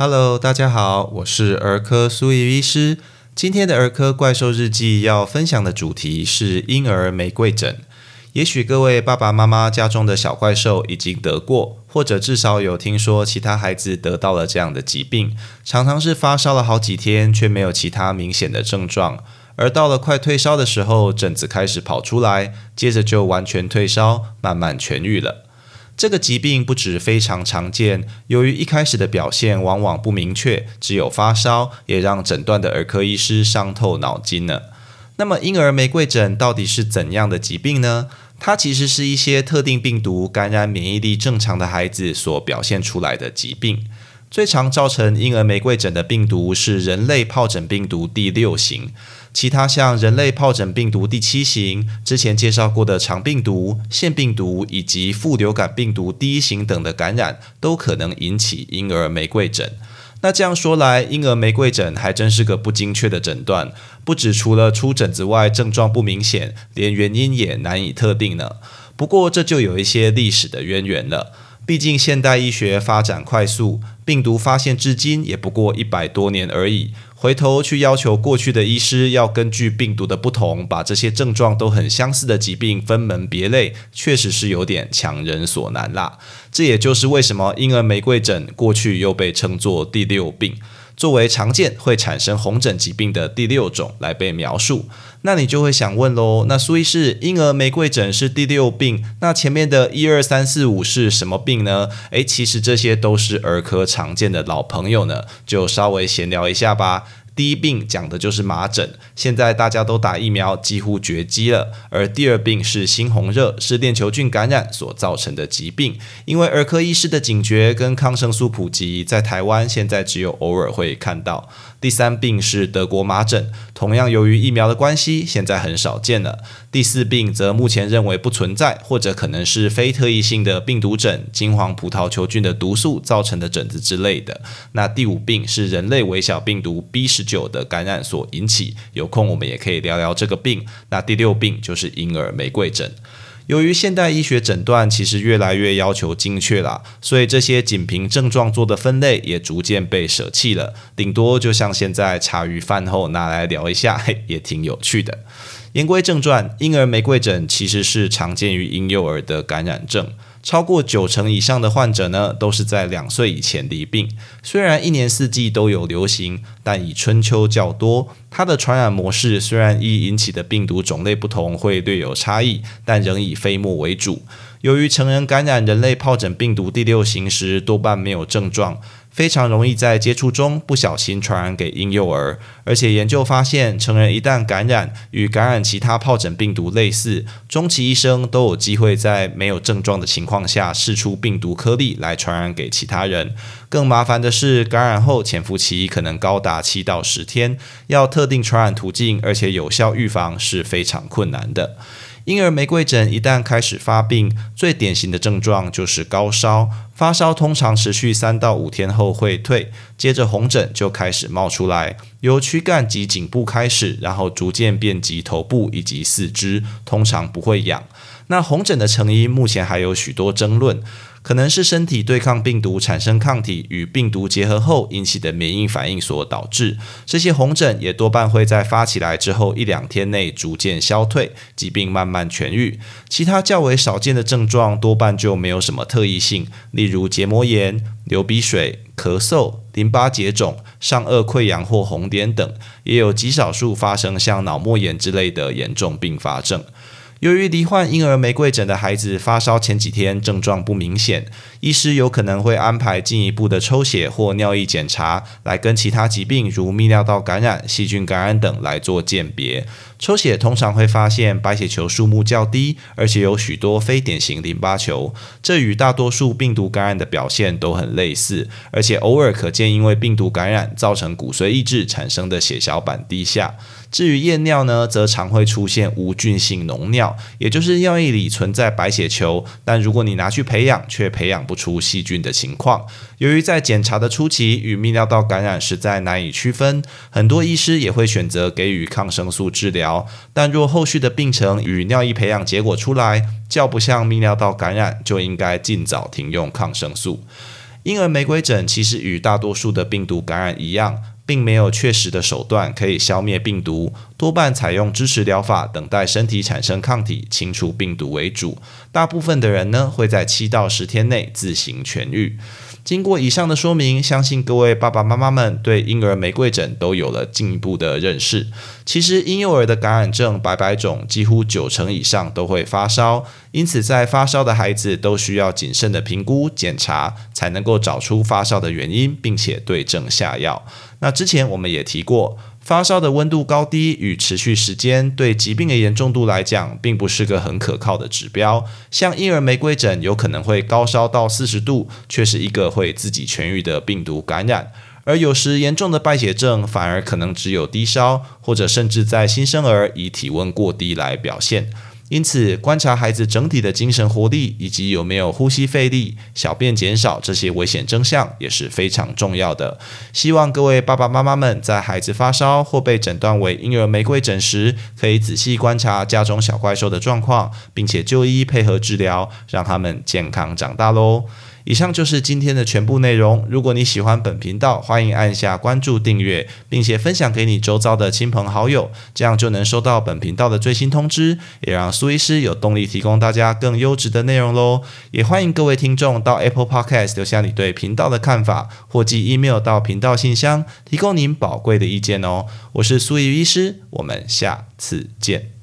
Hello，大家好，我是儿科苏怡医师。今天的儿科怪兽日记要分享的主题是婴儿玫瑰疹。也许各位爸爸妈妈家中的小怪兽已经得过，或者至少有听说其他孩子得到了这样的疾病，常常是发烧了好几天，却没有其他明显的症状，而到了快退烧的时候，疹子开始跑出来，接着就完全退烧，慢慢痊愈了。这个疾病不止非常常见，由于一开始的表现往往不明确，只有发烧，也让诊断的儿科医师伤透脑筋了。那么，婴儿玫瑰疹到底是怎样的疾病呢？它其实是一些特定病毒感染免疫力正常的孩子所表现出来的疾病。最常造成婴儿玫瑰疹的病毒是人类疱疹病毒第六型。其他像人类疱疹病毒第七型、之前介绍过的肠病毒、腺病毒以及副流感病毒第一型等的感染，都可能引起婴儿玫瑰疹。那这样说来，婴儿玫瑰疹还真是个不精确的诊断，不止除了出疹子外，症状不明显，连原因也难以特定呢。不过这就有一些历史的渊源了。毕竟现代医学发展快速，病毒发现至今也不过一百多年而已。回头去要求过去的医师要根据病毒的不同，把这些症状都很相似的疾病分门别类，确实是有点强人所难啦。这也就是为什么婴儿玫瑰疹过去又被称作第六病。作为常见会产生红疹疾病的第六种来被描述，那你就会想问喽，那苏医师，婴儿玫瑰疹是第六病，那前面的一二三四五是什么病呢？诶，其实这些都是儿科常见的老朋友呢，就稍微闲聊一下吧。第一病讲的就是麻疹，现在大家都打疫苗，几乎绝迹了。而第二病是猩红热，是链球菌感染所造成的疾病。因为儿科医师的警觉跟抗生素普及，在台湾现在只有偶尔会看到。第三病是德国麻疹，同样由于疫苗的关系，现在很少见了。第四病则目前认为不存在，或者可能是非特异性的病毒疹，金黄葡萄球菌的毒素造成的疹子之类的。那第五病是人类微小病毒 B 十九的感染所引起，有空我们也可以聊聊这个病。那第六病就是婴儿玫瑰疹。由于现代医学诊断其实越来越要求精确了，所以这些仅凭症状做的分类也逐渐被舍弃了。顶多就像现在茶余饭后拿来聊一下，嘿，也挺有趣的。言归正传，婴儿玫瑰疹其实是常见于婴幼儿的感染症。超过九成以上的患者呢，都是在两岁以前离病。虽然一年四季都有流行，但以春秋较多。它的传染模式虽然易引起的病毒种类不同会略有差异，但仍以飞沫为主。由于成人感染人类疱疹病毒第六型时多半没有症状。非常容易在接触中不小心传染给婴幼儿，而且研究发现，成人一旦感染，与感染其他疱疹病毒类似，终其一生都有机会在没有症状的情况下释出病毒颗粒来传染给其他人。更麻烦的是，感染后潜伏期可能高达七到十天，要特定传染途径而且有效预防是非常困难的。婴儿玫瑰疹一旦开始发病，最典型的症状就是高烧。发烧通常持续三到五天后会退，接着红疹就开始冒出来，由躯干及颈部开始，然后逐渐遍及头部以及四肢，通常不会痒。那红疹的成因目前还有许多争论。可能是身体对抗病毒产生抗体，与病毒结合后引起的免疫反应所导致。这些红疹也多半会在发起来之后一两天内逐渐消退，疾病慢慢痊愈。其他较为少见的症状多半就没有什么特异性，例如结膜炎、流鼻水、咳嗽、淋巴结肿、上颚溃疡或红点等，也有极少数发生像脑膜炎之类的严重并发症。由于罹患婴儿玫瑰疹的孩子发烧前几天症状不明显，医师有可能会安排进一步的抽血或尿液检查，来跟其他疾病如泌尿道感染、细菌感染等来做鉴别。抽血通常会发现白血球数目较低，而且有许多非典型淋巴球，这与大多数病毒感染的表现都很类似，而且偶尔可见因为病毒感染造成骨髓抑制产生的血小板低下。至于验尿呢，则常会出现无菌性脓尿，也就是尿液里存在白血球，但如果你拿去培养，却培养不出细菌的情况。由于在检查的初期与泌尿道感染实在难以区分，很多医师也会选择给予抗生素治疗。但若后续的病程与尿液培养结果出来较不像泌尿道感染，就应该尽早停用抗生素。婴儿玫瑰疹其实与大多数的病毒感染一样。并没有确实的手段可以消灭病毒，多半采用支持疗法，等待身体产生抗体，清除病毒为主。大部分的人呢，会在七到十天内自行痊愈。经过以上的说明，相信各位爸爸妈妈们对婴儿玫瑰疹都有了进一步的认识。其实婴幼儿的感染症白白种几乎九成以上都会发烧，因此在发烧的孩子都需要谨慎的评估检查，才能够找出发烧的原因，并且对症下药。那之前我们也提过。发烧的温度高低与持续时间，对疾病的严重度来讲，并不是个很可靠的指标。像婴儿玫瑰疹，有可能会高烧到四十度，却是一个会自己痊愈的病毒感染；而有时严重的败血症，反而可能只有低烧，或者甚至在新生儿以体温过低来表现。因此，观察孩子整体的精神活力以及有没有呼吸费力、小便减少这些危险征象也是非常重要的。希望各位爸爸妈妈们在孩子发烧或被诊断为婴儿玫瑰疹时，可以仔细观察家中小怪兽的状况，并且就医配合治疗，让他们健康长大喽。以上就是今天的全部内容。如果你喜欢本频道，欢迎按下关注、订阅，并且分享给你周遭的亲朋好友，这样就能收到本频道的最新通知，也让苏医师有动力提供大家更优质的内容喽。也欢迎各位听众到 Apple Podcast 留下你对频道的看法，或寄 email 到频道信箱，提供您宝贵的意见哦。我是苏怡医师，我们下次见。